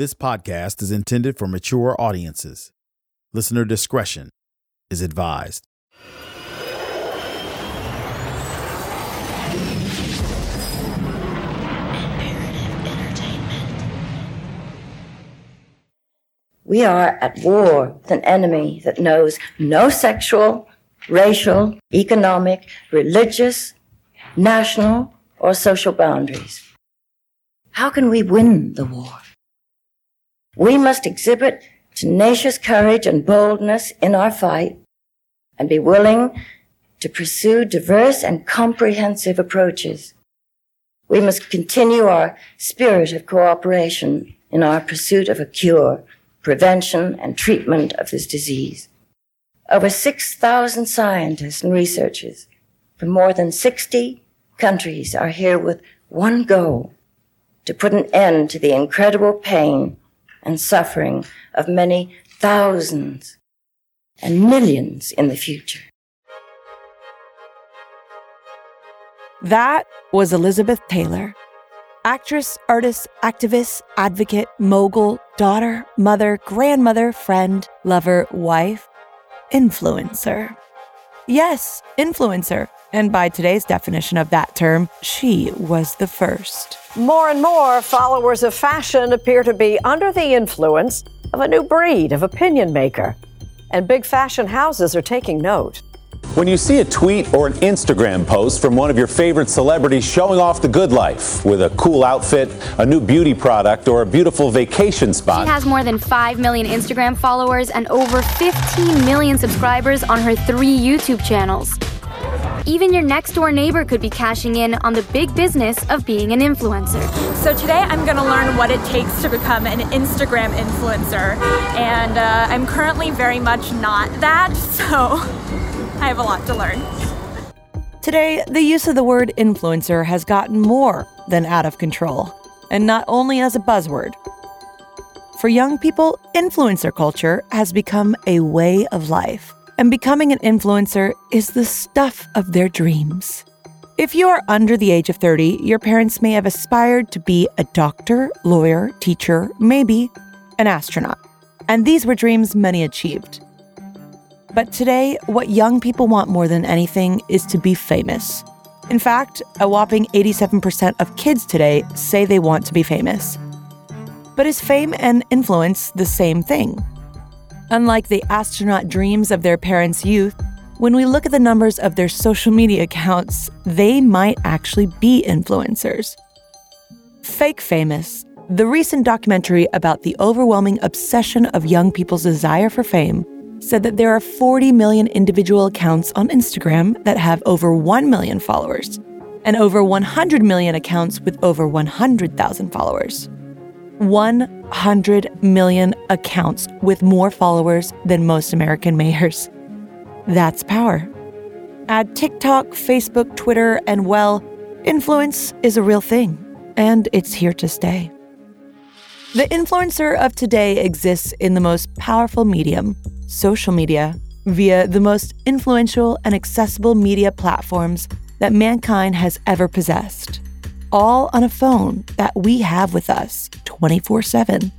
This podcast is intended for mature audiences. Listener discretion is advised. We are at war with an enemy that knows no sexual, racial, economic, religious, national, or social boundaries. How can we win the war? We must exhibit tenacious courage and boldness in our fight and be willing to pursue diverse and comprehensive approaches. We must continue our spirit of cooperation in our pursuit of a cure, prevention, and treatment of this disease. Over 6,000 scientists and researchers from more than 60 countries are here with one goal to put an end to the incredible pain and suffering of many thousands and millions in the future. That was Elizabeth Taylor, actress, artist, activist, advocate, mogul, daughter, mother, grandmother, friend, lover, wife, influencer. Yes, influencer. And by today's definition of that term, she was the first. More and more followers of fashion appear to be under the influence of a new breed of opinion maker. And big fashion houses are taking note. When you see a tweet or an Instagram post from one of your favorite celebrities showing off the good life with a cool outfit, a new beauty product, or a beautiful vacation spot, She has more than 5 million Instagram followers and over 15 million subscribers on her three YouTube channels. Even your next door neighbor could be cashing in on the big business of being an influencer. So today I'm going to learn what it takes to become an Instagram influencer. And uh, I'm currently very much not that, so I have a lot to learn. Today, the use of the word influencer has gotten more than out of control, and not only as a buzzword. For young people, influencer culture has become a way of life, and becoming an influencer is the stuff of their dreams. If you are under the age of 30, your parents may have aspired to be a doctor, lawyer, teacher, maybe an astronaut. And these were dreams many achieved. But today, what young people want more than anything is to be famous. In fact, a whopping 87% of kids today say they want to be famous. But is fame and influence the same thing? Unlike the astronaut dreams of their parents' youth, when we look at the numbers of their social media accounts, they might actually be influencers. Fake Famous, the recent documentary about the overwhelming obsession of young people's desire for fame, said that there are 40 million individual accounts on Instagram that have over 1 million followers, and over 100 million accounts with over 100,000 followers. 100 million accounts with more followers than most American mayors. That's power. Add TikTok, Facebook, Twitter, and well, influence is a real thing, and it's here to stay. The influencer of today exists in the most powerful medium, social media, via the most influential and accessible media platforms that mankind has ever possessed, all on a phone that we have with us 24 7.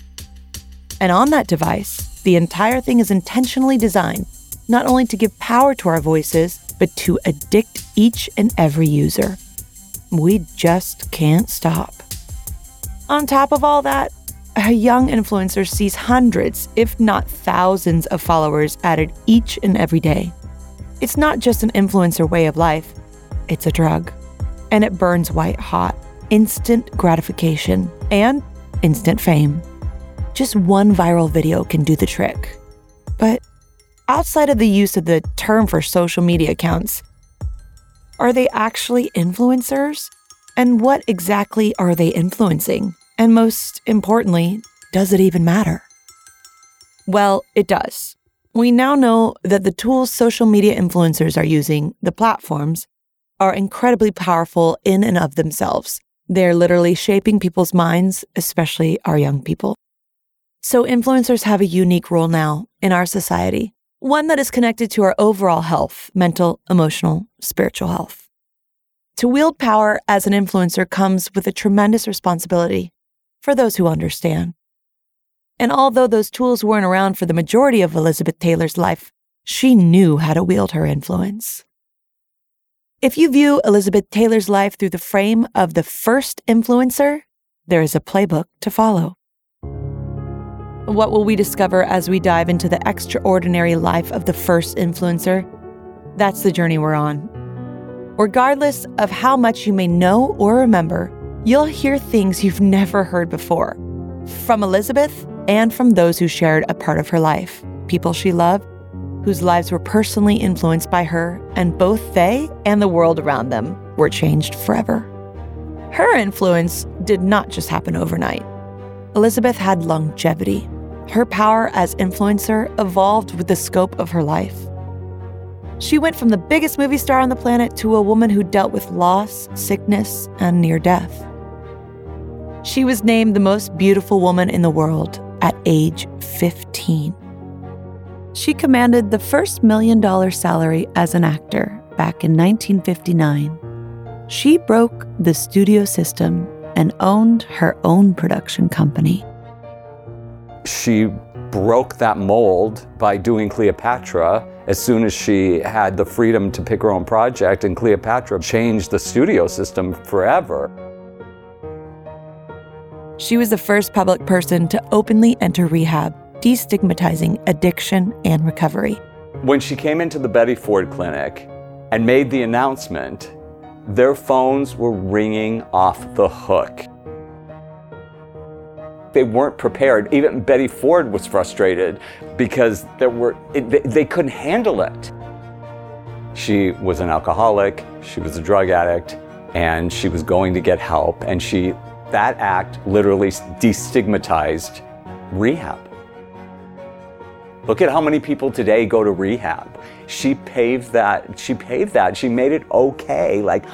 And on that device, the entire thing is intentionally designed not only to give power to our voices, but to addict each and every user. We just can't stop. On top of all that, a young influencer sees hundreds, if not thousands, of followers added each and every day. It's not just an influencer way of life, it's a drug. And it burns white hot instant gratification and instant fame. Just one viral video can do the trick. But outside of the use of the term for social media accounts, are they actually influencers? And what exactly are they influencing? And most importantly, does it even matter? Well, it does. We now know that the tools social media influencers are using, the platforms, are incredibly powerful in and of themselves. They're literally shaping people's minds, especially our young people. So, influencers have a unique role now in our society, one that is connected to our overall health mental, emotional, spiritual health. To wield power as an influencer comes with a tremendous responsibility for those who understand. And although those tools weren't around for the majority of Elizabeth Taylor's life, she knew how to wield her influence. If you view Elizabeth Taylor's life through the frame of the first influencer, there is a playbook to follow. What will we discover as we dive into the extraordinary life of the first influencer? That's the journey we're on. Regardless of how much you may know or remember, you'll hear things you've never heard before from Elizabeth and from those who shared a part of her life, people she loved, whose lives were personally influenced by her, and both they and the world around them were changed forever. Her influence did not just happen overnight. Elizabeth had longevity. Her power as influencer evolved with the scope of her life. She went from the biggest movie star on the planet to a woman who dealt with loss, sickness, and near death. She was named the most beautiful woman in the world at age 15. She commanded the first million dollar salary as an actor back in 1959. She broke the studio system and owned her own production company. She broke that mold by doing Cleopatra as soon as she had the freedom to pick her own project, and Cleopatra changed the studio system forever. She was the first public person to openly enter rehab, destigmatizing addiction and recovery. When she came into the Betty Ford Clinic and made the announcement, their phones were ringing off the hook. They weren't prepared. Even Betty Ford was frustrated because there were, it, they, they couldn't handle it. She was an alcoholic, she was a drug addict, and she was going to get help. And she that act literally destigmatized rehab. Look at how many people today go to rehab. She paved that, she paved that, she made it okay. Like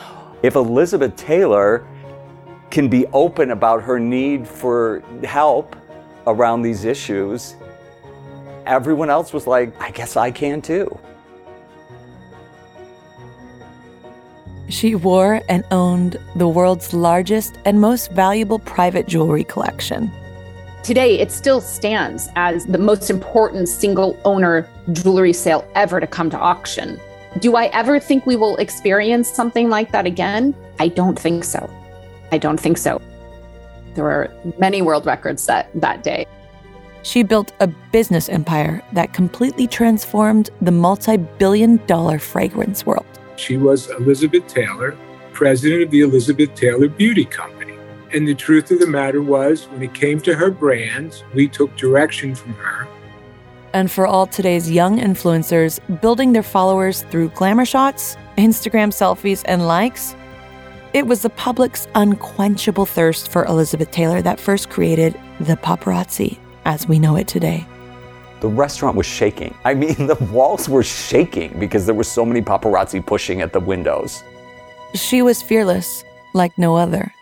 if Elizabeth Taylor can be open about her need for help around these issues, everyone else was like, I guess I can too. She wore and owned the world's largest and most valuable private jewelry collection. Today, it still stands as the most important single owner jewelry sale ever to come to auction. Do I ever think we will experience something like that again? I don't think so. I don't think so. There were many world records set that day. She built a business empire that completely transformed the multi billion dollar fragrance world. She was Elizabeth Taylor, president of the Elizabeth Taylor Beauty Company. And the truth of the matter was, when it came to her brands, we took direction from her. And for all today's young influencers building their followers through glamour shots, Instagram selfies, and likes, it was the public's unquenchable thirst for Elizabeth Taylor that first created the paparazzi as we know it today. The restaurant was shaking. I mean, the walls were shaking because there were so many paparazzi pushing at the windows. She was fearless, like no other.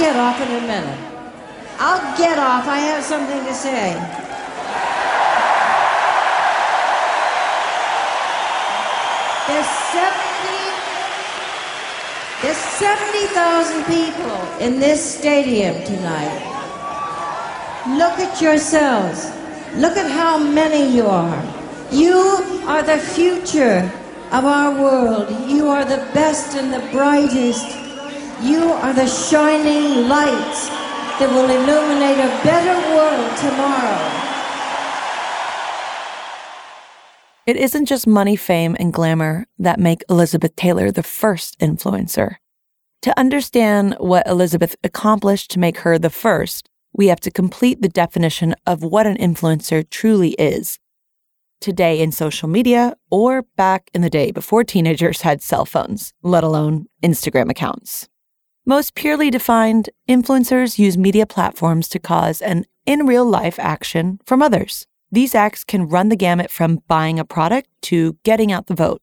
Get off in a minute. I'll get off. I have something to say. There's 70 there's 70,000 people in this stadium tonight. Look at yourselves. Look at how many you are. You are the future of our world. You are the best and the brightest. You are the shining lights that will illuminate a better world tomorrow. It isn't just money, fame, and glamour that make Elizabeth Taylor the first influencer. To understand what Elizabeth accomplished to make her the first, we have to complete the definition of what an influencer truly is. Today in social media, or back in the day before teenagers had cell phones, let alone Instagram accounts. Most purely defined, influencers use media platforms to cause an in real life action from others. These acts can run the gamut from buying a product to getting out the vote.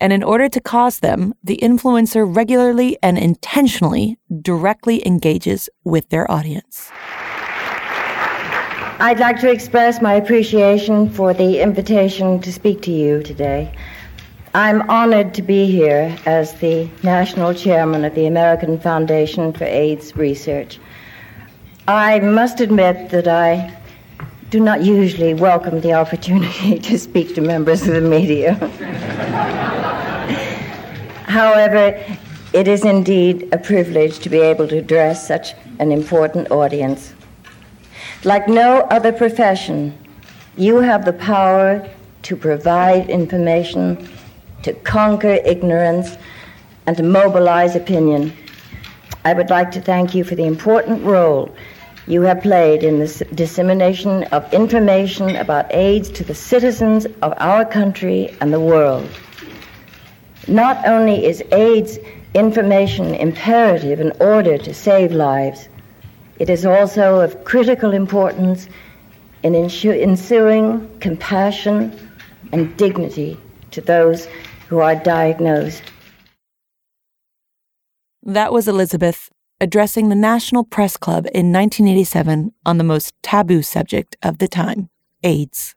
And in order to cause them, the influencer regularly and intentionally directly engages with their audience. I'd like to express my appreciation for the invitation to speak to you today. I'm honored to be here as the national chairman of the American Foundation for AIDS Research. I must admit that I do not usually welcome the opportunity to speak to members of the media. However, it is indeed a privilege to be able to address such an important audience. Like no other profession, you have the power to provide information, to conquer ignorance, and to mobilize opinion. I would like to thank you for the important role you have played in the dissemination of information about AIDS to the citizens of our country and the world. Not only is AIDS information imperative in order to save lives, it is also of critical importance in ensuing compassion and dignity to those who are diagnosed. That was Elizabeth addressing the National Press Club in 1987 on the most taboo subject of the time AIDS.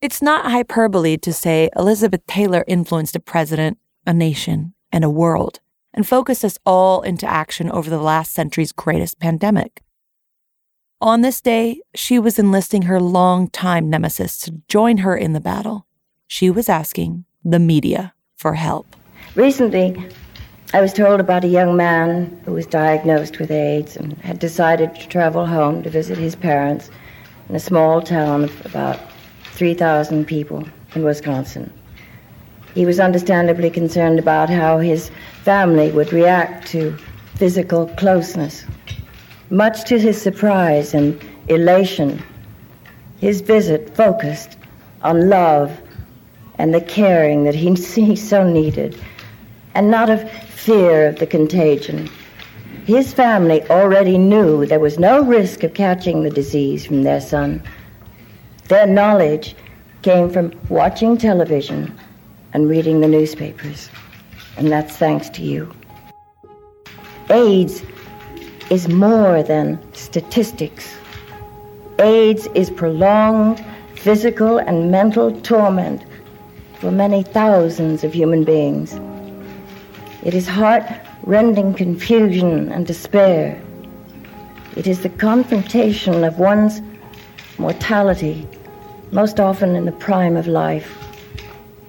It's not hyperbole to say Elizabeth Taylor influenced a president, a nation, and a world, and focused us all into action over the last century's greatest pandemic. On this day, she was enlisting her longtime nemesis to join her in the battle. She was asking the media for help. Recently, I was told about a young man who was diagnosed with AIDS and had decided to travel home to visit his parents in a small town of about 3,000 people in Wisconsin. He was understandably concerned about how his family would react to physical closeness. Much to his surprise and elation, his visit focused on love and the caring that he, so needed, and not of fear of the contagion. His family already knew there was no risk of catching the disease from their son. Their knowledge came from watching television and reading the newspapers, and that's thanks to you. AIDS is more than statistics. AIDS is prolonged physical and mental torment for many thousands of human beings. It is heart rending confusion and despair. It is the confrontation of one's mortality, most often in the prime of life.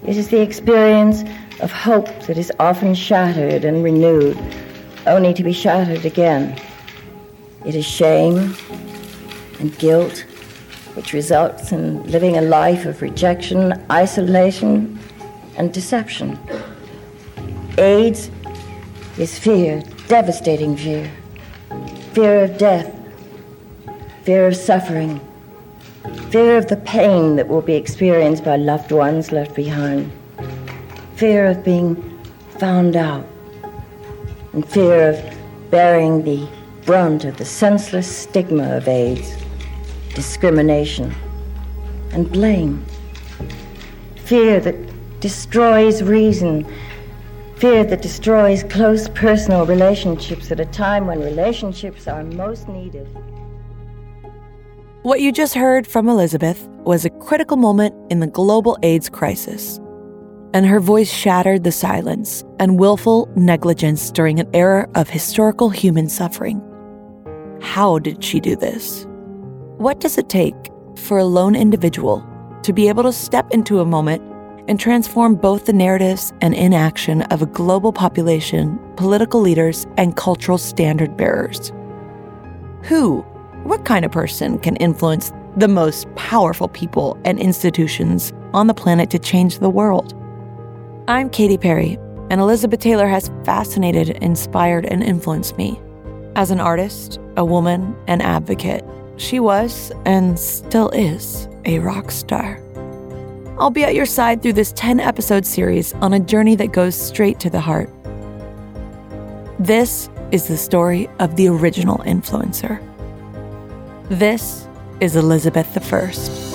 It is the experience of hope that is often shattered and renewed, only to be shattered again. It is shame and guilt, which results in living a life of rejection, isolation, and deception. AIDS is fear, devastating fear. Fear of death, fear of suffering, fear of the pain that will be experienced by loved ones left behind, fear of being found out, and fear of bearing the brunt of the senseless stigma of AIDS, discrimination, and blame. Fear that destroys reason Fear that destroys close personal relationships at a time when relationships are most needed. What you just heard from Elizabeth was a critical moment in the global AIDS crisis. And her voice shattered the silence and willful negligence during an era of historical human suffering. How did she do this? What does it take for a lone individual to be able to step into a moment and transform both the narratives and inaction of a global population, political leaders, and cultural standard bearers. Who, what kind of person can influence the most powerful people and institutions on the planet to change the world? I'm Katy Perry, and Elizabeth Taylor has fascinated, inspired, and influenced me. As an artist, a woman, an advocate, she was, and still is, a rock star. I'll be at your side through this 10 episode series on a journey that goes straight to the heart. This is the story of the original influencer. This is Elizabeth I.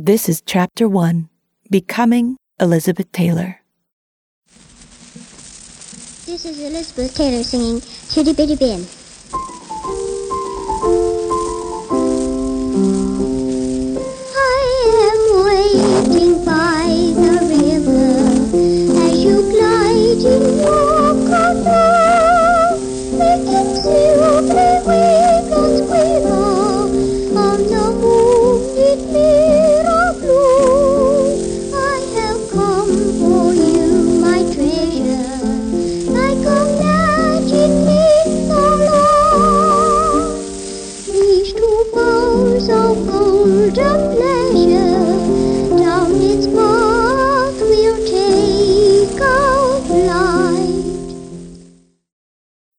This is Chapter 1 Becoming Elizabeth Taylor. This is Elizabeth Taylor singing Ciribiribin.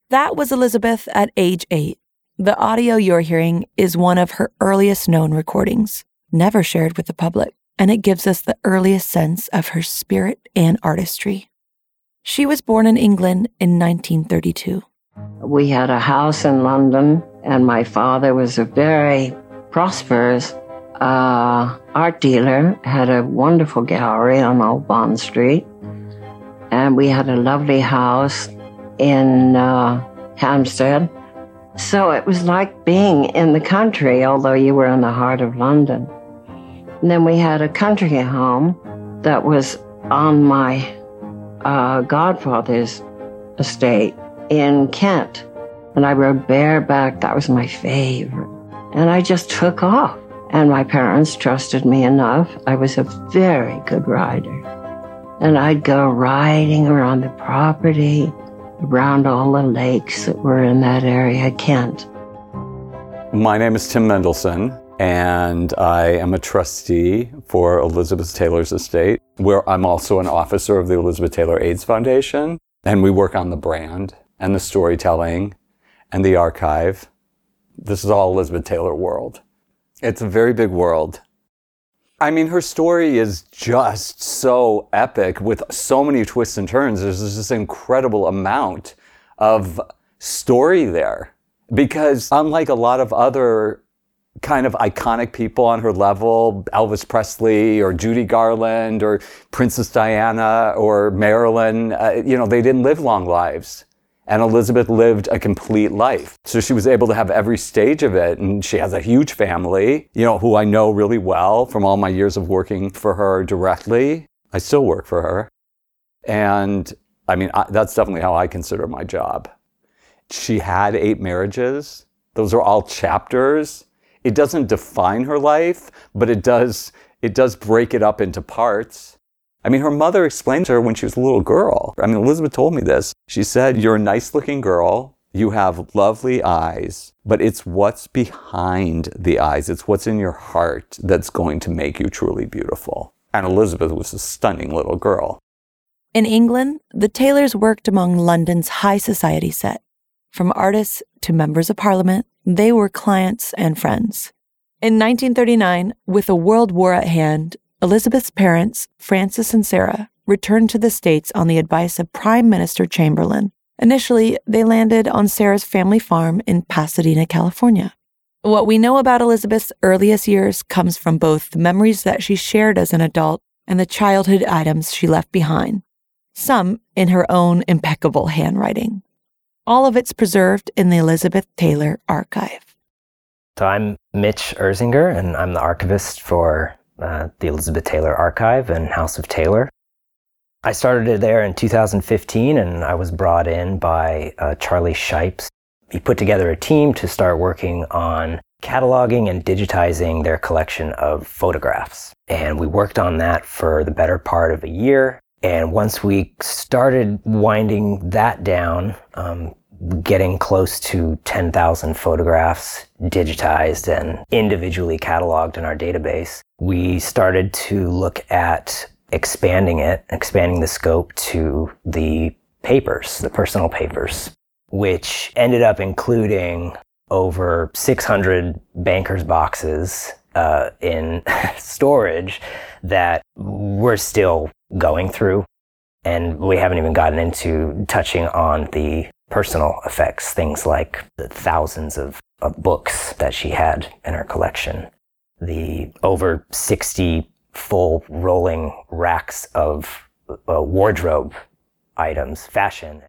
That was Elizabeth at age eight. The audio you're hearing is one of her earliest known recordings, never shared with the public, and it gives us the earliest sense of her spirit and artistry. She was born in England in 1932. We had a house in London, and my father was a very prosperous uh, art dealer, had a wonderful gallery on Old Bond Street, and we had a lovely house in uh, Hampstead. So it was like being in the country, although you were in the heart of London. And then we had a country home that was on my uh, godfather's estate in Kent. And I rode bareback. That was my favorite. And I just took off. And my parents trusted me enough. I was a very good rider. And I'd go riding around the property, around all the lakes that were in that area, Kent. My name is Tim Mendelson, and I am a trustee for Elizabeth Taylor's estate, where I'm also an officer of the Elizabeth Taylor AIDS Foundation. And we work on the brand and the storytelling and the archive. This is all Elizabeth Taylor world. It's a very big world. I mean, her story is just so epic with so many twists and turns. There's this incredible amount of story there. Because unlike a lot of other kind of iconic people on her level, Elvis Presley or Judy Garland or Princess Diana or Marilyn, uh, you know, they didn't live long lives. And Elizabeth lived a complete life. So she was able to have every stage of it. And she has a huge family, you know, who I know really well from all my years of working for her directly. I still work for her. And I mean, I, that's definitely how I consider my job. She had eight marriages. Those are all chapters. It doesn't define her life, but it does, it does break it up into parts. I mean, her mother explained to her when she was a little girl. I mean, Elizabeth told me this. She said, You're a nice looking girl. You have lovely eyes, but it's what's behind the eyes. It's what's in your heart that's going to make you truly beautiful. And Elizabeth was a stunning little girl. In England, the Taylors worked among London's high society set. From artists to members of parliament, they were clients and friends. In 1939, with a world war at hand, Elizabeth's parents, Francis and Sarah, returned to the States on the advice of Prime Minister Chamberlain. Initially, they landed on Sarah's family farm in Pasadena, California. What we know about Elizabeth's earliest years comes from both the memories that she shared as an adult and the childhood items she left behind, some in her own impeccable handwriting. All of it's preserved in the Elizabeth Taylor Archive. So I'm Mitch Erzinger, and I'm the archivist for uh, the Elizabeth Taylor Archive and House of Taylor. I started there in 2015, and I was brought in by uh, Charlie Shipes. He put together a team to start working on cataloging and digitizing their collection of photographs. And we worked on that for the better part of a year. And once we started winding that down, um, getting close to 10,000 photographs digitized and individually cataloged in our database, we started to look at expanding it, expanding the scope to the papers, the personal papers, which ended up including over 600 bankers' boxes uh, in storage that we're still going through. And we haven't even gotten into touching on the personal effects, things like the thousands of, of books that she had in her collection, the over 60 full rolling racks of uh, wardrobe items, fashion.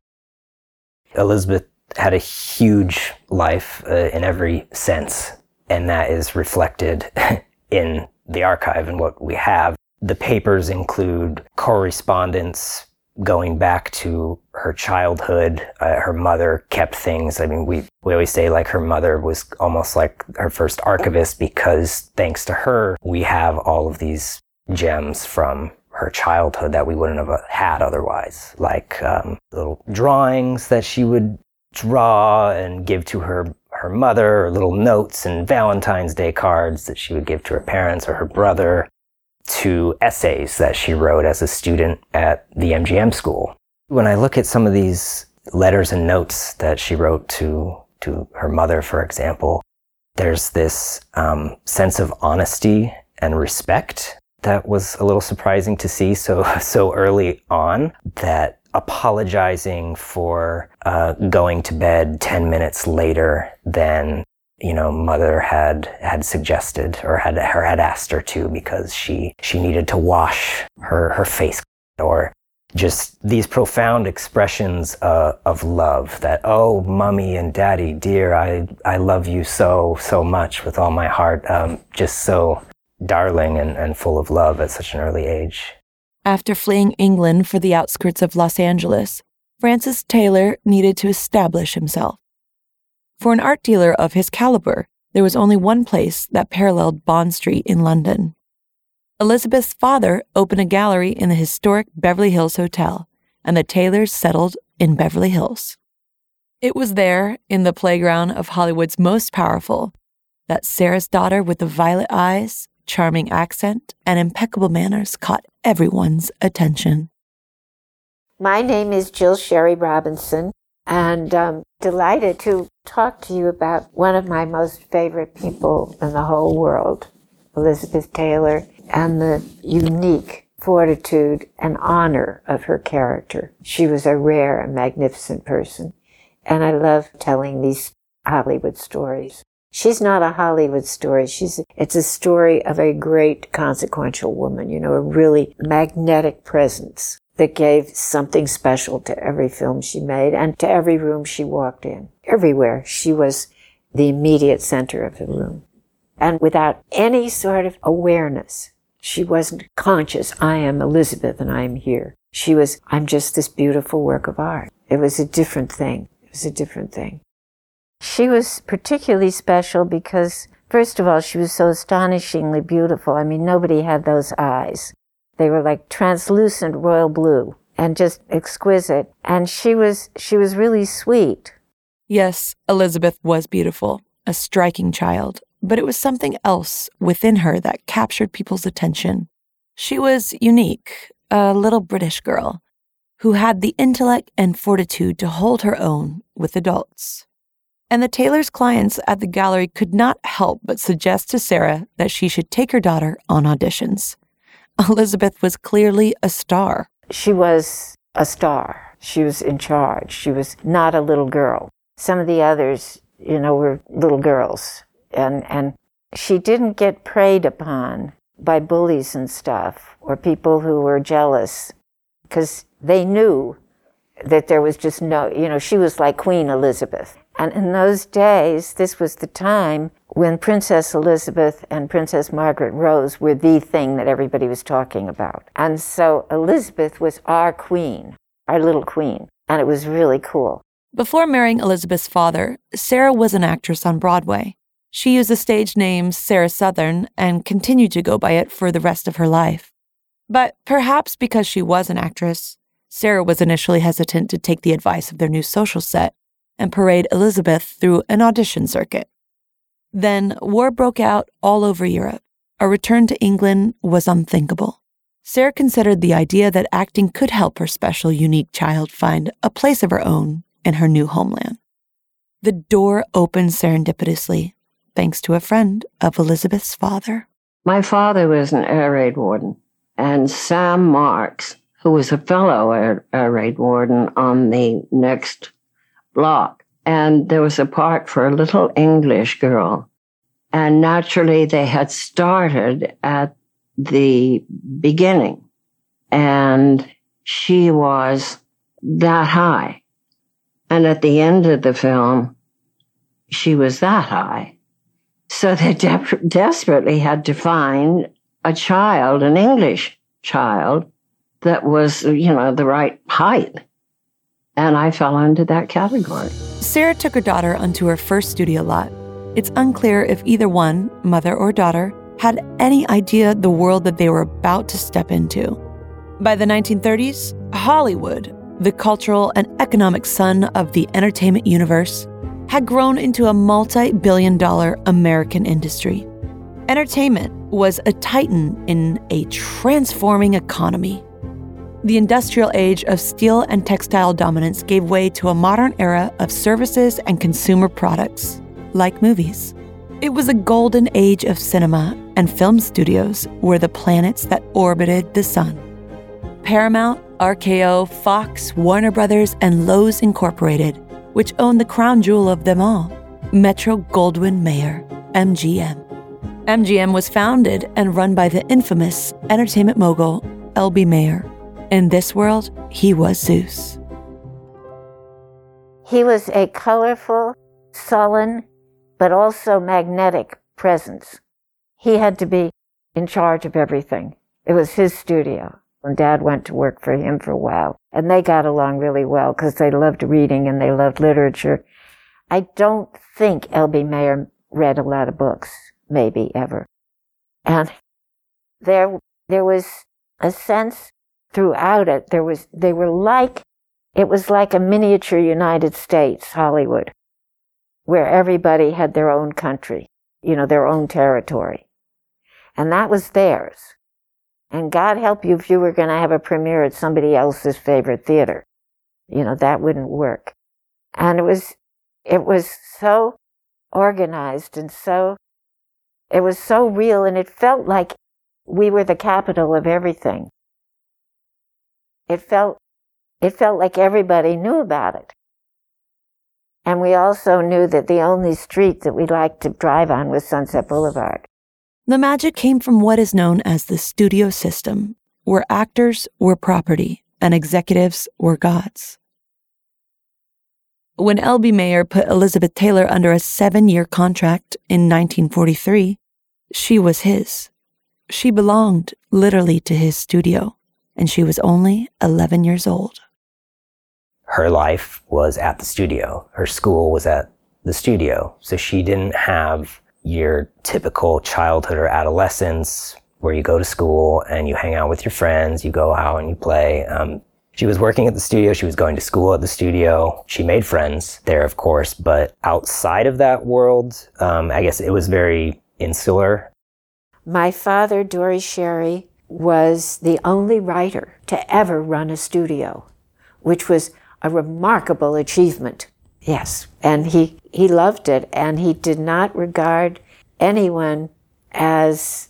Elizabeth had a huge life uh, in every sense, and that is reflected in the archive and what we have. The papers include correspondence going back to her childhood. Uh, her mother kept things. I mean, we, we always say like her mother was almost like her first archivist because thanks to her, we have all of these gems from her childhood that we wouldn't have had otherwise, like um, little drawings that she would draw and give to her her mother, or little notes and Valentine's Day cards that she would give to her parents or her brother, to essays that she wrote as a student at the MGM school. When I look at some of these letters and notes that she wrote to to her mother, for example, there's this um, sense of honesty and respect that was a little surprising to see so so early on. That apologizing for uh, going to bed 10 minutes later than you know mother had had suggested or had or had asked her to because she she needed to wash her her face or just these profound expressions uh, of love that oh mommy and daddy dear i i love you so so much with all my heart um, just so darling and, and full of love at such an early age after fleeing England for the outskirts of Los Angeles, Francis Taylor needed to establish himself. For an art dealer of his caliber, there was only one place that paralleled Bond Street in London. Elizabeth's father opened a gallery in the historic Beverly Hills Hotel, and the Taylors settled in Beverly Hills. It was there, in the playground of Hollywood's most powerful, that Sarah's daughter with the violet eyes charming accent, and impeccable manners caught everyone's attention. My name is Jill Schary Robinson, and I'm delighted to talk to you about one of my most favorite people in the whole world, Elizabeth Taylor, and the unique fortitude and honor of her character. She was a rare and magnificent person, and I love telling these Hollywood stories. She's not a Hollywood story. She's, it's a story of a great consequential woman, you know, a really magnetic presence that gave something special to every film she made and to every room she walked in. Everywhere she was the immediate center of the hmm. room. And without any sort of awareness, she wasn't conscious, I am Elizabeth and I am here. She was, I'm just this beautiful work of art. It was a different thing. It was a different thing. She was particularly special because, first of all, she was so astonishingly beautiful. I mean, nobody had those eyes. They were like translucent royal blue and just exquisite. And she was, she was really sweet. Yes, Elizabeth was beautiful, a striking child, but it was something else within her that captured people's attention. She was unique, a little British girl who had the intellect and fortitude to hold her own with adults and the Taylor's clients at the gallery could not help but suggest to Sarah that she should take her daughter on auditions. Elizabeth was clearly a star. She was a star. She was in charge. She was not a little girl. Some of the others, you know, were little girls. And, and she didn't get preyed upon by bullies and stuff or people who were jealous because they knew that there was just no, you know, she was like Queen Elizabeth. And in those days, this was the time when Princess Elizabeth and Princess Margaret Rose were the thing that everybody was talking about. And so Elizabeth was our queen, our little queen. And it was really cool. Before marrying Elizabeth's father, Sarah was an actress on Broadway. She used the stage name Sarah Sothern and continued to go by it for the rest of her life. But perhaps because she was an actress, Sarah was initially hesitant to take the advice of their new social set and parade Elizabeth through an audition circuit. Then war broke out all over Europe. A return to England was unthinkable. Sarah considered the idea that acting could help her special, unique child find a place of her own in her new homeland. The door opened serendipitously, thanks to a friend of Elizabeth's father. My father was an air raid warden, and Sam Marx, who was a fellow air, air raid warden on the next block, and there was a part for a little English girl. And naturally, they had started at the beginning, and she was that high. And at the end of the film, she was that high. So they de- desperately had to find a child, an English child, that was, you know, the right height. And I fell into that category. Sarah took her daughter onto her first studio lot. It's unclear if either one, mother or daughter, had any idea the world that they were about to step into. By the 1930s, Hollywood, the cultural and economic sun of the entertainment universe, had grown into a multi billion dollar American industry. Entertainment was a titan in a transforming economy. The industrial age of steel and textile dominance gave way to a modern era of services and consumer products, like movies. It was a golden age of cinema, and film studios were the planets that orbited the sun. Paramount, RKO, Fox, Warner Brothers, and Loews Incorporated, which owned the crown jewel of them all, Metro Goldwyn Mayer, MGM. MGM was founded and run by the infamous entertainment mogul L.B. Mayer. In this world, he was Zeus. He was a colorful, sullen, but also magnetic presence. He had to be in charge of everything. It was his studio. And dad went to work for him for a while. And they got along really well because they loved reading and they loved literature. I don't think L.B. Mayer read a lot of books, maybe ever. And there, there was a sense throughout it. There was, they were like, it was like a miniature United States, Hollywood, where everybody had their own country, you know, their own territory. And that was theirs. And God help you if you were going to have a premiere at somebody else's favorite theater. You know, that wouldn't work. And it was, it was so organized and so, it was so real and it felt like we were the capital of everything. It felt, it felt like everybody knew about it. And we also knew that the only street that we liked to drive on was Sunset Boulevard. The magic came from what is known as the studio system, where actors were property and executives were gods. When L.B. Mayer put Elizabeth Taylor under a seven year contract in 1943, she was his. She belonged literally to his studio and she was only 11 years old. Her life was at the studio. Her school was at the studio. So she didn't have your typical childhood or adolescence where you go to school and you hang out with your friends, you go out and you play. Um, she was working at the studio. She was going to school at the studio. She made friends there, of course, but outside of that world, um, I guess it was very insular. My father, Dore Schary, was the only writer to ever run a studio, which was a remarkable achievement. Yes, and he, he loved it, and he did not regard anyone as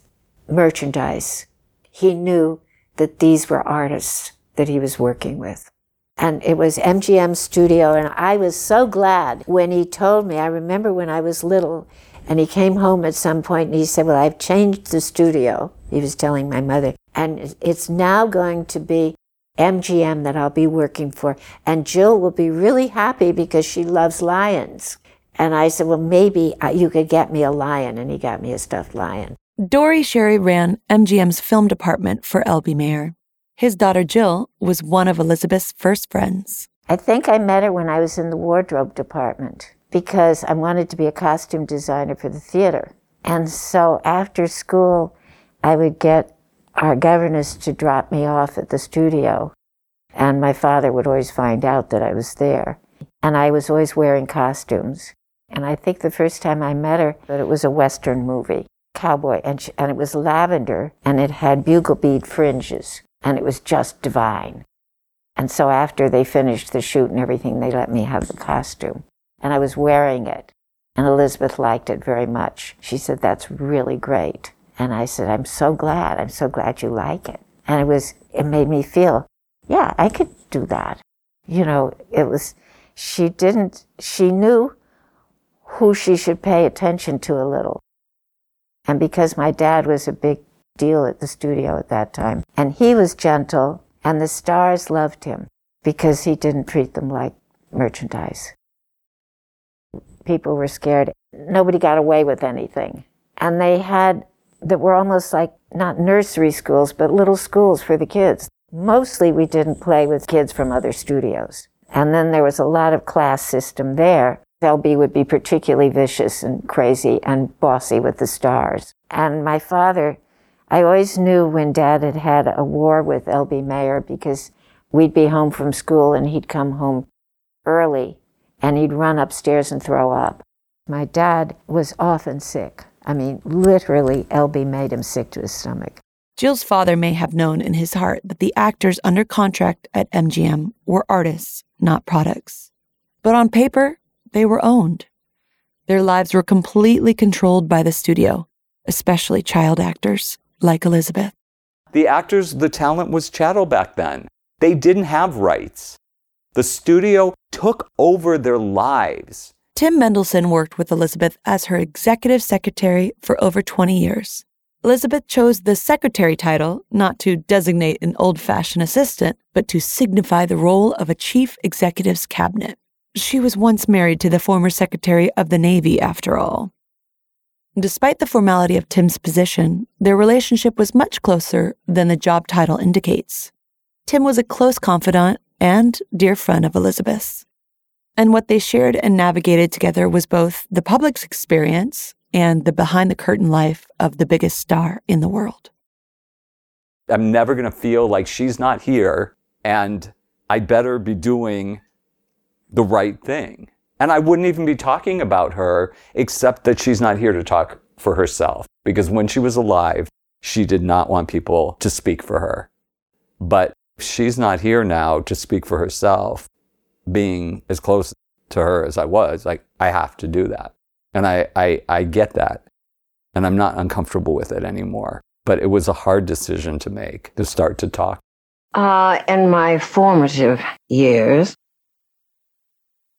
merchandise. He knew that these were artists that he was working with. And it was MGM Studio, and I was so glad when he told me. I remember when I was little, and he came home at some point and he said, Well, I've changed the studio. He was telling my mother. And it's now going to be MGM that I'll be working for. And Jill will be really happy because she loves lions. And I said, Well, maybe uh, you could get me a lion. And he got me a stuffed lion. Dore Schary ran MGM's film department for L.B. Mayer. His daughter Jill was one of Elizabeth's first friends. I think I met her when I was in the wardrobe department because I wanted to be a costume designer for the theater. And so after school, I would get our governess to drop me off at the studio. And my father would always find out that I was there. And I was always wearing costumes. And I think the first time I met her, that it was a Western movie, cowboy, and, she, and it was lavender, and it had bugle bead fringes, and it was just divine. And so after they finished the shoot and everything, they let me have the costume. And I was wearing it. And Elizabeth liked it very much. She said, That's really great. And I said, I'm so glad. I'm so glad you like it. And it was, it made me feel, yeah, I could do that. You know, it was, she didn't, she knew who she should pay attention to a little. And because my dad was a big deal at the studio at that time, and he was gentle, and the stars loved him because he didn't treat them like merchandise. People were scared. Nobody got away with anything. And they had that were almost like not nursery schools, but little schools for the kids. Mostly we didn't play with kids from other studios. And then there was a lot of class system there. LB would be particularly vicious and crazy and bossy with the stars. And my father, I always knew when dad had had a war with LB Mayer because we'd be home from school and he'd come home early and he'd run upstairs and throw up. My dad was often sick. I mean, literally, LB made him sick to his stomach. Jill's father may have known in his heart that the actors under contract at MGM were artists, not products. But on paper, they were owned. Their lives were completely controlled by the studio, especially child actors like Elizabeth. The actors, the talent was chattel back then. They didn't have rights. The studio took over their lives. Tim Mendelson worked with Elizabeth as her executive secretary for over 20 years. Elizabeth chose the secretary title not to designate an old fashioned assistant, but to signify the role of a chief executive's cabinet. She was once married to the former Secretary of the Navy, after all. Despite the formality of Tim's position, their relationship was much closer than the job title indicates. Tim was a close confidant and dear friend of Elizabeth's. And what they shared and navigated together was both the public's experience and the behind the curtain life of the biggest star in the world. I'm never going to feel like she's not here and I better be doing the right thing. And I wouldn't even be talking about her except that she's not here to talk for herself. Because when she was alive, she did not want people to speak for her. But she's not here now to speak for herself. Being as close to her as I was, like, I have to do that. And I, I, I get that. And I'm not uncomfortable with it anymore. But it was a hard decision to make to start to talk. Uh, in my formative years,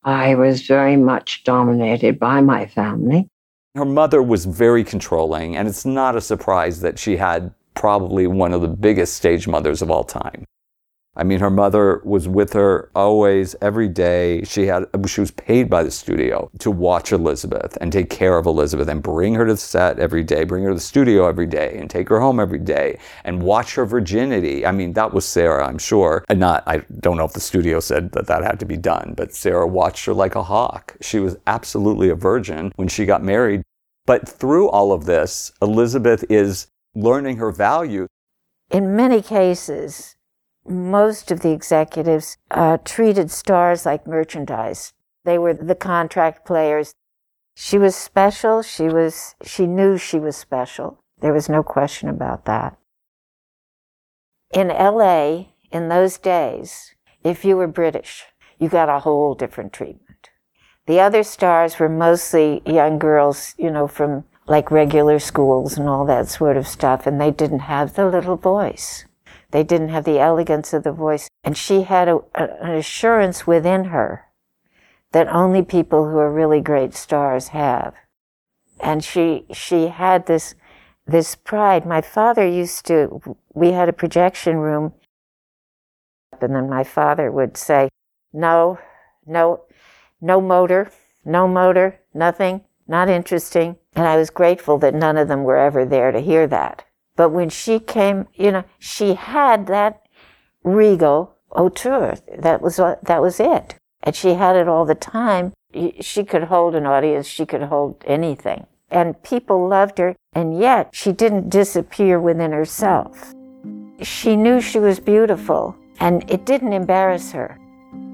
I was very much dominated by my family. Her mother was very controlling, and it's not a surprise that she had probably one of the biggest stage mothers of all time. I mean, her mother was with her always, every day. She had, she was paid by the studio to watch Elizabeth and take care of Elizabeth and bring her to the set every day, bring her to the studio every day, and take her home every day and watch her virginity. I mean, that was Sarah, I'm sure. And not, I don't know if the studio said that that had to be done, but Sarah watched her like a hawk. She was absolutely a virgin when she got married. But through all of this, Elizabeth is learning her value. In many cases, most of the executives uh, treated stars like merchandise. They were the contract players. She was special. She was, she knew she was special. There was no question about that. In LA, in those days, if you were British, you got a whole different treatment. The other stars were mostly young girls, you know, from like regular schools and all that sort of stuff, and they didn't have the little voice. They didn't have the elegance of the voice. And she had a, a, an assurance within her that only people who are really great stars have. And she, she had this, this pride. My father used to, we had a projection room, and then my father would say, no, no, no motor, no motor, nothing, not interesting. And I was grateful that none of them were ever there to hear that. But when she came, you know, she had that regal hauteur. That was that was it, and she had it all the time. She could hold an audience. She could hold anything, and people loved her. And yet, she didn't disappear within herself. She knew she was beautiful, and it didn't embarrass her.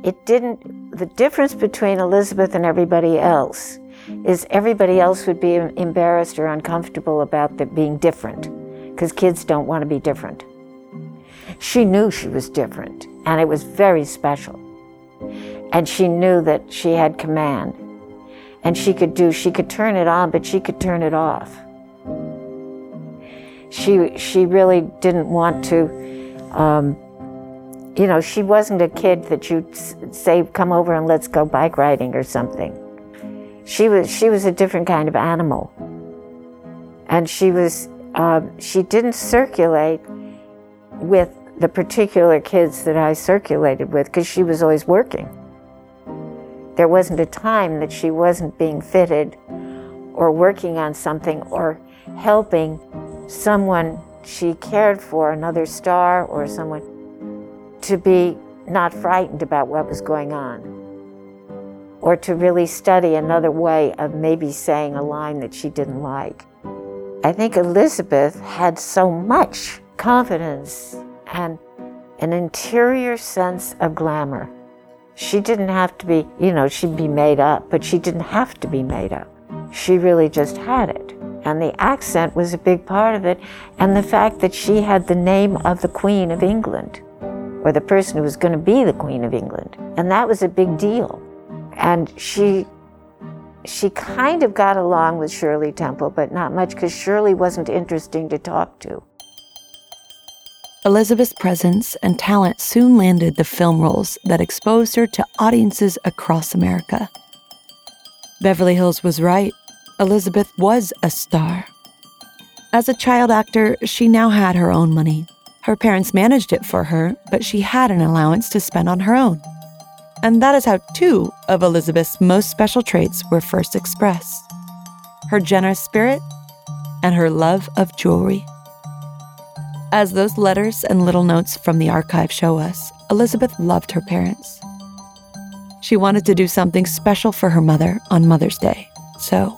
it didn't, the difference between Elizabeth and everybody else is everybody else would be embarrassed or uncomfortable about being different because kids don't want to be different. She knew she was different and it was very special. And she knew that she had command and she could do, she could turn it on, but she could turn it off. She, she really didn't want to, um, you know, she wasn't a kid that you'd say, come over and let's go bike riding or something. She was, she was a different kind of animal. And she was, uh, she didn't circulate with the particular kids that I circulated with because she was always working. There wasn't a time that she wasn't being fitted or working on something or helping someone she cared for, another star or someone, to be not frightened about what was going on or to really study another way of maybe saying a line that she didn't like. I think Elizabeth had so much confidence and an interior sense of glamour. She didn't have to be, you know, she'd be made up, but she didn't have to be made up. She really just had it. And the accent was a big part of it, and the fact that she had the name of the Queen of England, or the person who was going to be the Queen of England. And that was a big deal. And she she kind of got along with Shirley Temple, but not much because Shirley wasn't interesting to talk to. Elizabeth's presence and talent soon landed the film roles that exposed her to audiences across America. Beverly Hills was right. Elizabeth was a star. As a child actor, she now had her own money. Her parents managed it for her, but she had an allowance to spend on her own. And that is how two of Elizabeth's most special traits were first expressed her generous spirit and her love of jewelry. As those letters and little notes from the archive show us, Elizabeth loved her parents. She wanted to do something special for her mother on Mother's Day, so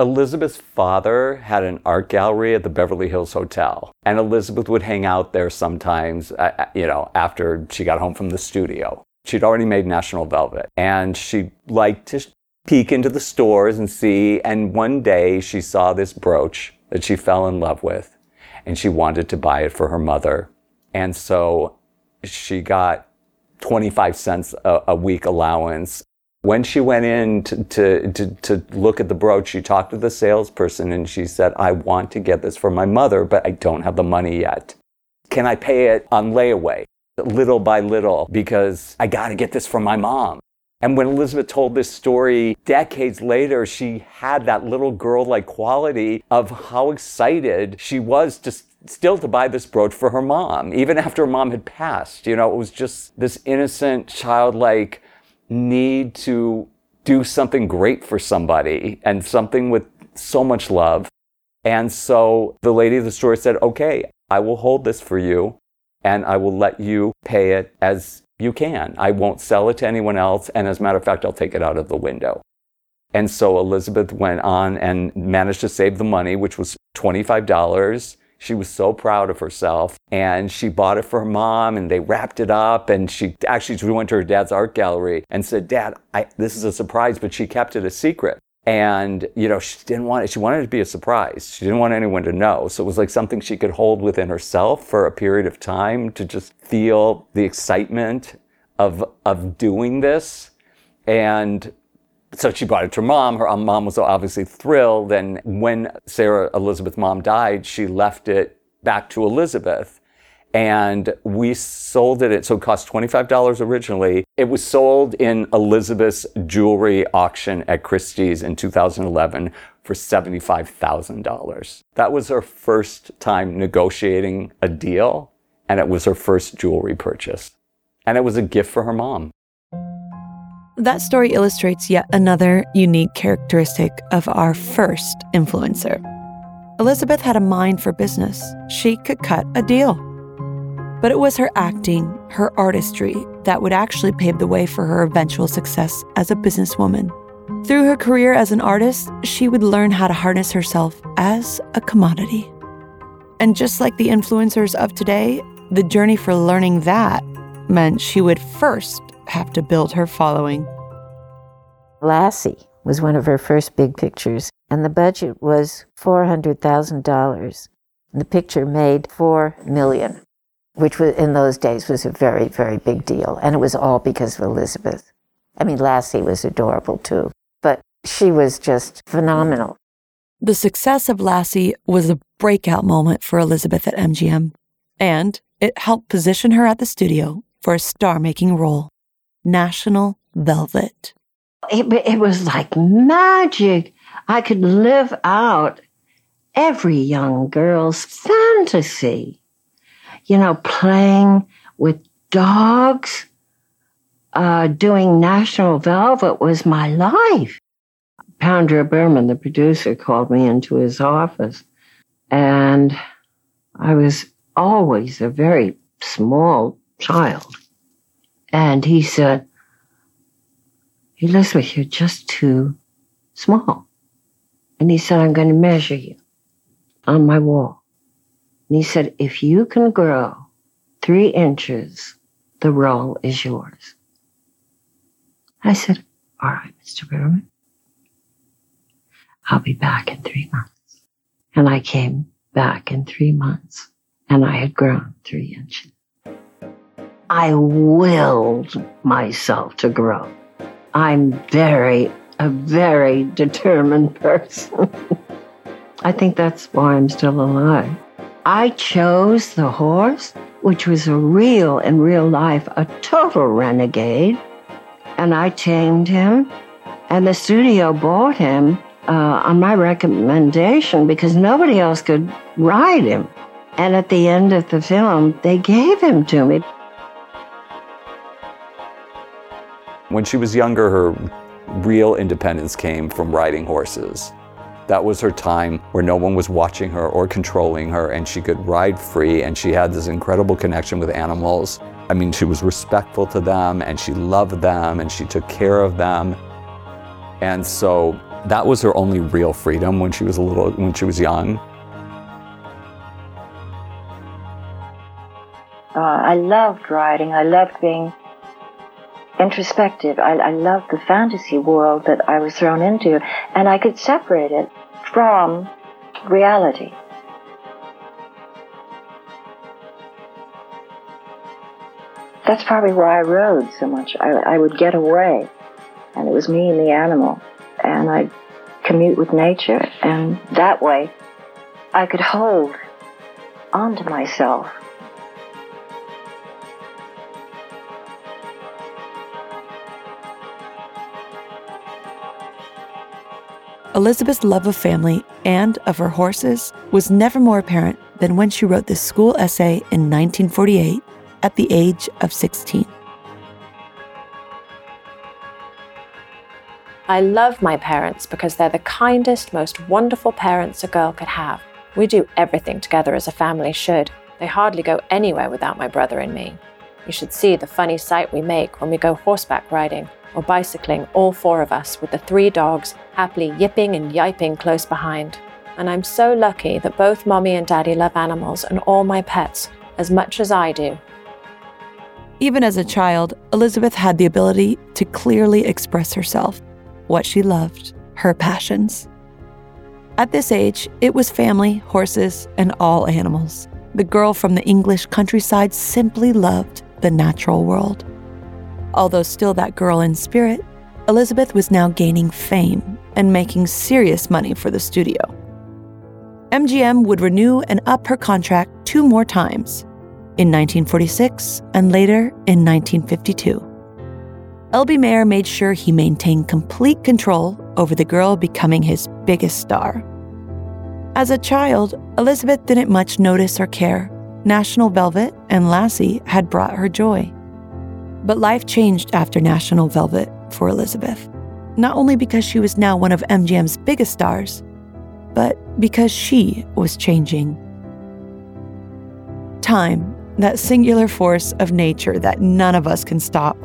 Elizabeth's father had an art gallery at the Beverly Hills Hotel, and Elizabeth would hang out there sometimes, uh, uh, you know, after she got home from the studio. She'd already made National Velvet, and she liked to peek into the stores and see. And one day she saw this brooch that she fell in love with, and she wanted to buy it for her mother. And so she got 25 cents a, a week allowance when she went in to, to, to, to, look at the brooch, she talked to the salesperson and she said, I want to get this for my mother, but I don't have the money yet. Can I pay it on layaway, little by little, because I got to get this for my mom? And when Elizabeth told this story decades later, she had that little girl like quality of how excited she was to still to buy this brooch for her mom, even after her mom had passed. You know, it was just this innocent, childlike, need to do something great for somebody and something with so much love. And so the lady of the store said, okay, I will hold this for you and I will let you pay it as you can. I won't sell it to anyone else. And as a matter of fact, I'll take it out of the window. And so Elizabeth went on and managed to save the money, which was $25. She was so proud of herself and she bought it for her mom and they wrapped it up. And she actually she went to her dad's art gallery and said, Dad, I, this is a surprise, but she kept it a secret. And, you know, she didn't want it, she wanted it to be a surprise. She didn't want anyone to know. So it was like something she could hold within herself for a period of time to just feel the excitement of, of doing this. And so she brought it to her mom. Her um, mom was obviously thrilled. And when Sarah Elizabeth's mom died, she left it back to Elizabeth and we sold it. At, so it cost $25 originally. It was sold in Elizabeth's jewelry auction at Christie's in 2011 for $75,000. That was her first time negotiating a deal, and it was her first jewelry purchase. And it was a gift for her mom. That story illustrates yet another unique characteristic of our first influencer. Elizabeth had a mind for business. She could cut a deal. But it was her acting, her artistry, that would actually pave the way for her eventual success as a businesswoman. Through her career as an artist, she would learn how to harness herself as a commodity. And just like the influencers of today, the journey for learning that meant she would first have to build her following. Lassie was one of her first big pictures, and the budget was $400,000. The picture made 4 million which was, in those days was a very, very big deal. And it was all because of Elizabeth. I mean, Lassie was adorable too, but she was just phenomenal. The success of Lassie was a breakout moment for Elizabeth at MGM, and it helped position her at the studio for a star making role National Velvet. It, it was like magic. I could live out every young girl's fantasy you know, playing with dogs, uh, doing National Velvet was my life. Pandro Berman, the producer, called me into his office, and I was always a very small child. And he said, Elizabeth, you're just too small. And he said, I'm going to measure you on my wall. And he said, if you can grow three inches, the role is yours. I said, all right, Mr. Berman. I'll be back in three months. And I came back in three months and I had grown three inches. I willed myself to grow. I'm very, a very determined person. I think that's why I'm still alive. I chose the horse, which was a real, in real life, a total renegade, and I tamed him. And the studio bought him uh, on my recommendation because nobody else could ride him. And at the end of the film, they gave him to me. When she was younger, her real independence came from riding horses. That was her time where no one was watching her or controlling her, and she could ride free, and she had this incredible connection with animals. I mean, she was respectful to them, and she loved them, and she took care of them. And so that was her only real freedom when she was a little, when she was young. Uh, I loved riding. I loved being introspective. I, I loved the fantasy world that I was thrown into, and I could separate it from reality. That's probably why I rode so much. I, I would get away, and it was me and the animal, and I'd commute with nature, and that way I could hold onto myself Elizabeth's love of family and of her horses was never more apparent than when she wrote this school essay in 1948 at the age of 16. I love my parents because they're the kindest, most wonderful parents a girl could have. We do everything together as a family should. They hardly go anywhere without my brother and me. You should see the funny sight we make when we go horseback riding or bicycling, all four of us, with the three dogs happily yipping and yiping close behind. And I'm so lucky that both mommy and daddy love animals and all my pets as much as I do. Even as a child, Elizabeth had the ability to clearly express herself, what she loved, her passions. At this age, it was family, horses, and all animals. The girl from the English countryside simply loved the natural world. Although still that girl in spirit, Elizabeth was now gaining fame and making serious money for the studio. MGM would renew and up her contract two more times in 1946 and later in 1952. L.B. Mayer made sure he maintained complete control over the girl becoming his biggest star. As a child, Elizabeth didn't much notice or care. National Velvet and Lassie had brought her joy. But life changed after National Velvet for Elizabeth, not only because she was now one of MGM's biggest stars, but because she was changing. Time, that singular force of nature that none of us can stop.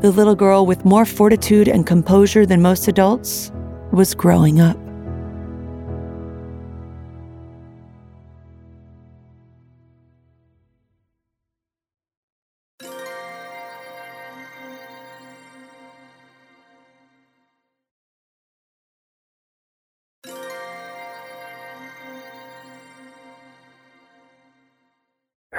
The little girl with more fortitude and composure than most adults was growing up.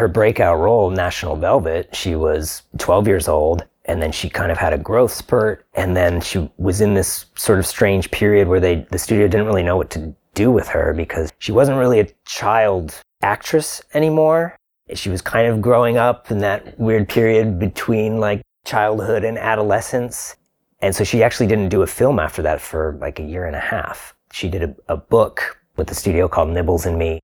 Breakout role, National Velvet, she was 12 years old and then she kind of had a growth spurt and then she was in this sort of strange period where they the studio didn't really know what to do with her because she wasn't really a child actress anymore. She was kind of growing up in that weird period between like childhood and adolescence. And so she actually didn't do a film after that for like a year and a half. She did a, a book with the studio called Nibbles and Me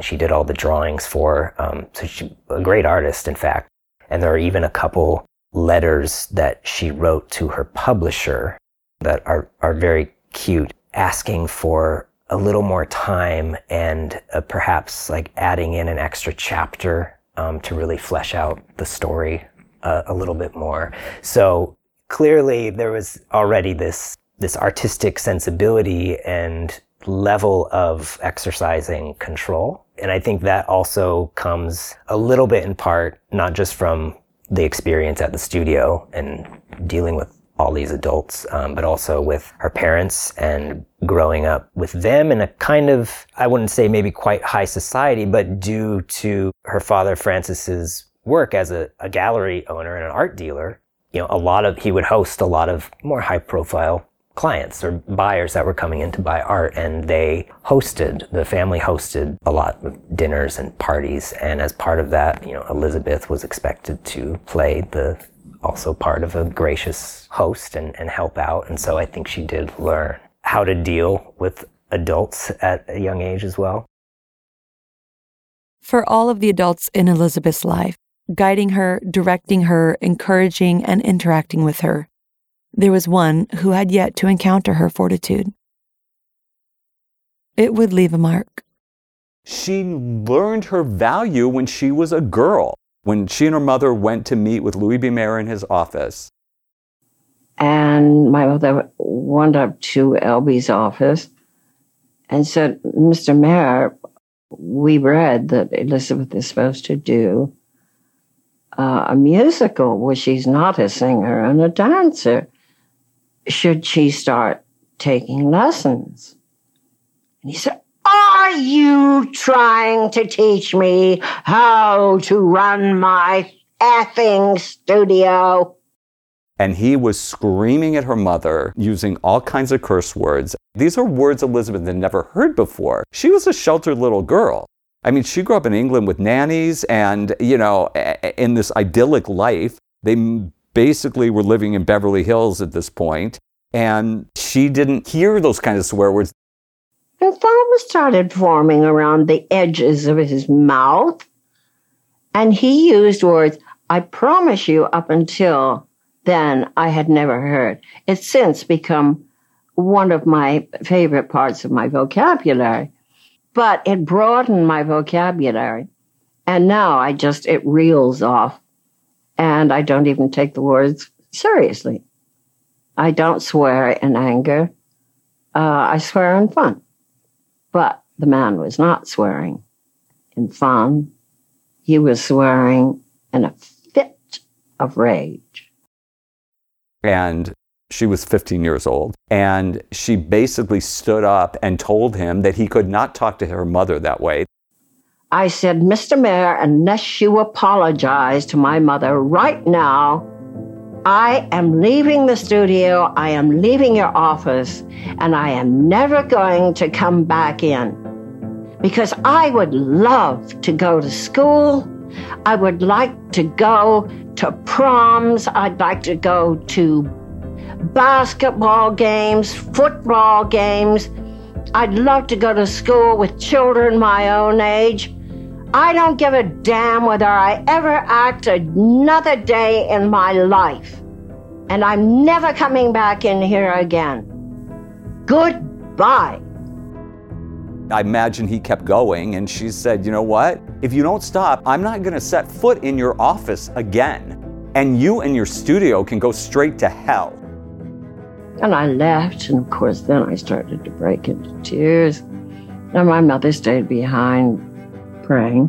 she did all the drawings for. Um, so she's a great artist, in fact. And there are even a couple letters that she wrote to her publisher that are are very cute, asking for a little more time and uh, perhaps like adding in an extra chapter um, to really flesh out the story uh, a little bit more. So clearly, there was already this this artistic sensibility and level of exercising control. And I think that also comes a little bit in part, not just from the experience at the studio and dealing with all these adults, um, but also with her parents and growing up with them in a kind of, I wouldn't say maybe quite high society, but due to her father Francis's work as a, a gallery owner and an art dealer, you know, a lot of, he would host a lot of more high profile clients or buyers that were coming in to buy art and they hosted the family hosted a lot of dinners and parties. And as part of that you know elizabeth was expected to play the also part of a gracious host and, and help out. And so i think she did learn how to deal with adults at a young age as well. For all of the adults in Elizabeth's life, guiding her, directing her, encouraging, and interacting with her, there was one who had yet to encounter her fortitude. It would leave a mark. She learned her value when she was a girl, when she and her mother went to meet with Louis B. Mayer in his office. And my mother went up to L.B.'s office and said, Mr. Mayer, we read that Elizabeth is supposed to do uh, a musical where she's not a singer and a dancer. Should she start taking lessons? And he said, Are you trying to teach me how to run my effing studio? And he was screaming at her mother using all kinds of curse words. These are words Elizabeth had never heard before. She was a sheltered little girl. I mean, she grew up in England with nannies and, you know, in this idyllic life. They basically we were living in Beverly Hills at this point, and she didn't hear those kinds of swear words. The foam started forming around the edges of his mouth. And he used words, I promise you, up until then, I had never heard. It's since become one of my favorite parts of my vocabulary. But it broadened my vocabulary. And now I just, it reels off. And I don't even take the words seriously. I don't swear in anger. Uh, I swear in fun. But the man was not swearing in fun. He was swearing in a fit of rage. And She was 15 years old. And she basically stood up and told him that he could not talk to her mother that way. I said, Mr. Mayer, unless you apologize to my mother right now, I am leaving the studio, I am leaving your office, and I am never going to come back in. Because I would love to go to school. I would like to go to proms. I'd like to go to basketball games, football games. I'd love to go to school with children my own age. I don't give a damn whether I ever act another day in my life. And I'm never coming back in here again. Goodbye. I imagine he kept going, and she said, You know what? If you don't stop, I'm not going to set foot in your office again. And you and your studio can go straight to hell. And I left, and of course, then I started to break into tears. And my mother stayed behind praying.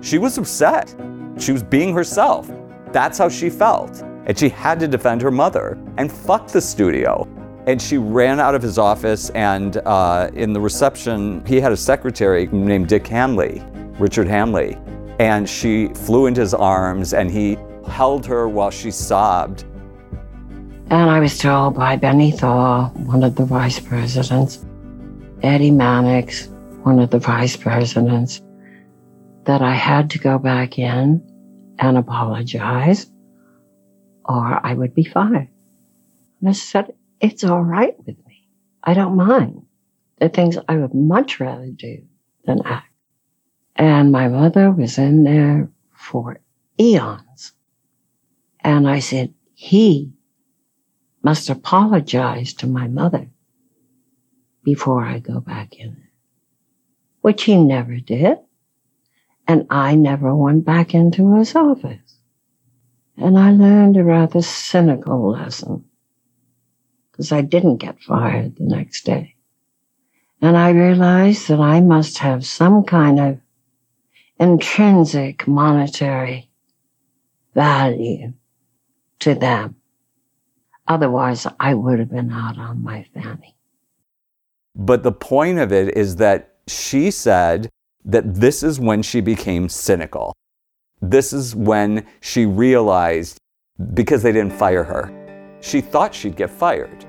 She was upset. She was being herself. That's how she felt. And she had to defend her mother and fuck the studio. And she ran out of his office, and uh, in the reception, he had a secretary named Dick Hanley, Richard Hanley. And she flew into his arms, and he held her while she sobbed. And I was told by Benny Thau, one of the vice presidents, Eddie Mannix, one of the vice presidents, that I had to go back in and apologize or I would be fired. And I said, it's all right with me. I don't mind. There are things I would much rather do than act. And my mother was in there for eons. And I said, he must apologize to my mother before I go back in which he never did. And I never went back into his office. And I learned a rather cynical lesson because I didn't get fired the next day. And I realized that I must have some kind of intrinsic monetary value to them. Otherwise, I would have been out on my fanny. But the point of it is that she said that this is when she became cynical. This is when she realized because they didn't fire her. She thought she'd get fired.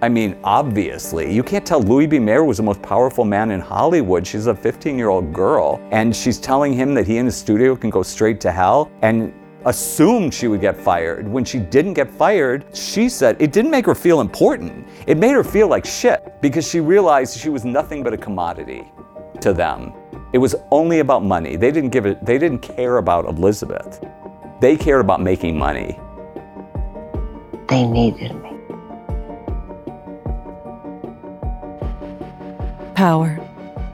I mean, obviously, you can't tell Louis B. Mayer was the most powerful man in Hollywood. She's a 15 year old girl, and she's telling him that he and his studio can go straight to hell and assumed she would get fired. When she didn't get fired, she said it didn't make her feel important. It made her feel like shit because she realized she was nothing but a commodity to them. It was only about money. They didn't give it, they didn't care about Elizabeth. They cared about making money. They needed me. Power.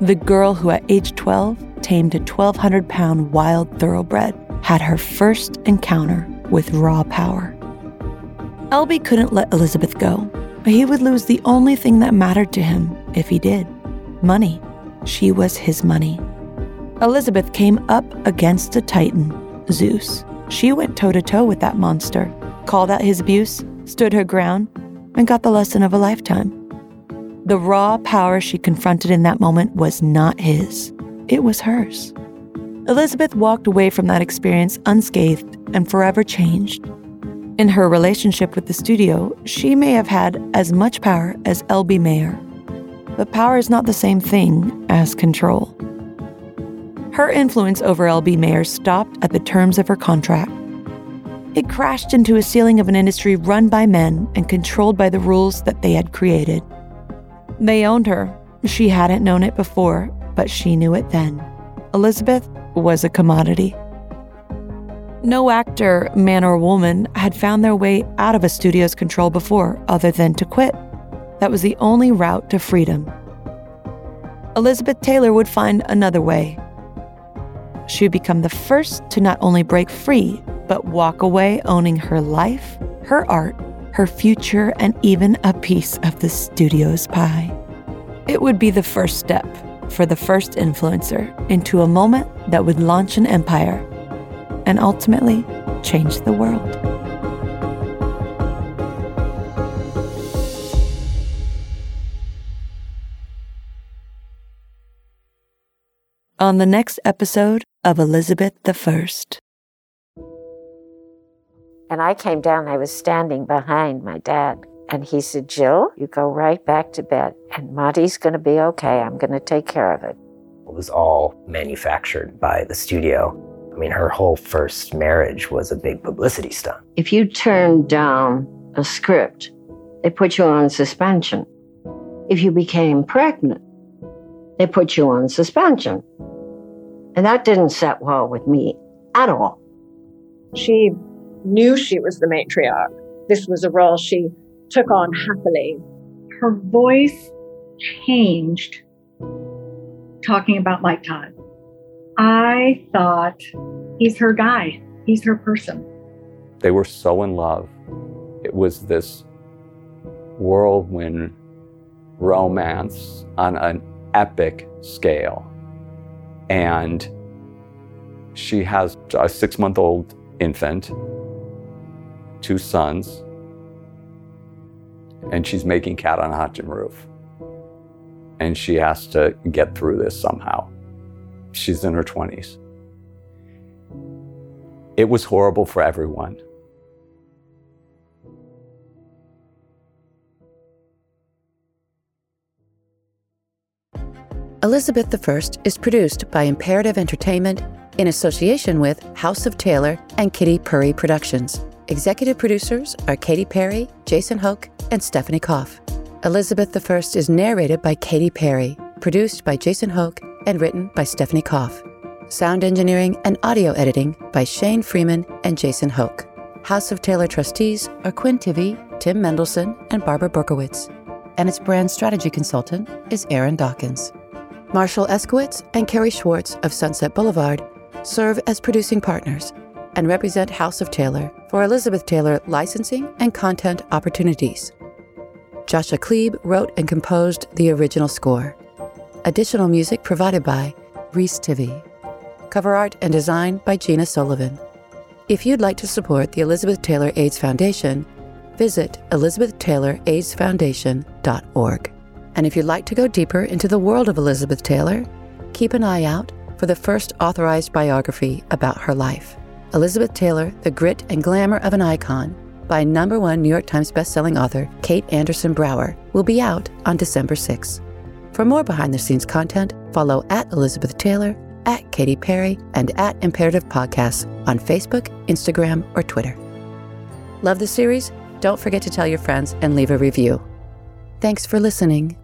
The girl who at age 12 tamed a 1,200 pound wild thoroughbred had her first encounter with raw power. L.B. couldn't let Elizabeth go. He would lose the only thing that mattered to him if he did money. She was his money. Elizabeth came up against a titan, Zeus. She went toe to toe with that monster, called out his abuse, stood her ground, and got the lesson of a lifetime. The raw power she confronted in that moment was not his, it was hers. Elizabeth walked away from that experience unscathed and forever changed. In her relationship with the studio, she may have had as much power as L.B. Mayer. But power is not the same thing as control. Her influence over L.B. Mayer stopped at the terms of her contract. It crashed into a ceiling of an industry run by men and controlled by the rules that they had created. They owned her. She hadn't known it before, but she knew it then. Elizabeth was a commodity. No actor, man or woman, had found their way out of a studio's control before, other than to quit. That was the only route to freedom. Elizabeth Taylor would find another way. She would become the first to not only break free, but walk away owning her life, her art, her future, and even a piece of the studio's pie. It would be the first step for the first influencer into a moment that would launch an empire and ultimately change the world. On the next episode of Elizabeth I. And I came down, I was standing behind my dad. And he said, Jill, you go right back to bed. And Monty's going to be okay. I'm going to take care of it. It was all manufactured by the studio. I mean, her whole first marriage was a big publicity stunt. If you turned down a script, they put you on suspension. If you became pregnant, they put you on suspension. And that didn't set well with me at all. She knew she was the matriarch. This was a role she took on happily. Her voice changed talking about Mike Todd. I thought he's her guy, he's her person. They were so in love. It was this whirlwind romance on an epic scale. And she has a six month old infant, two sons, and she's making cat on a hot roof. And she has to get through this somehow. She's in her 20s. It was horrible for everyone. Elizabeth I is produced by Imperative Entertainment in association with House of Taylor and Kitty Purry Productions. Executive producers are Katy Perry, Jason Hoke, and Stephanie Koff. Elizabeth I is narrated by Katy Perry, produced by Jason Hoke, and written by Stephanie Koff. Sound engineering and audio editing by Shane Freeman and Jason Hoke. House of Taylor trustees are Quinn Tivy, Tim Mendelson, and Barbara Berkowitz. And its brand strategy consultant is Aaron Dawkins. Marshall Eskowitz and Kerry Schwartz of Sunset Boulevard serve as producing partners and represent House of Taylor for Elizabeth Taylor licensing and content opportunities. Joshua Klebe wrote and composed the original score. Additional music provided by Reese Tivy. Cover art and design by Gina Sullivan. If you'd like to support the Elizabeth Taylor AIDS Foundation, visit elizabethtayloraidsfoundation.org. And if you'd like to go deeper into the world of Elizabeth Taylor, keep an eye out for the first authorized biography about her life. Elizabeth Taylor, The Grit and Glamour of an Icon, by number one New York Times bestselling author Kate Anderson Brower, will be out on December 6. For more behind the scenes content, follow at Elizabeth Taylor, at Katy Perry, and at Imperative Podcasts on Facebook, Instagram, or Twitter. Love the series? Don't forget to tell your friends and leave a review. Thanks for listening.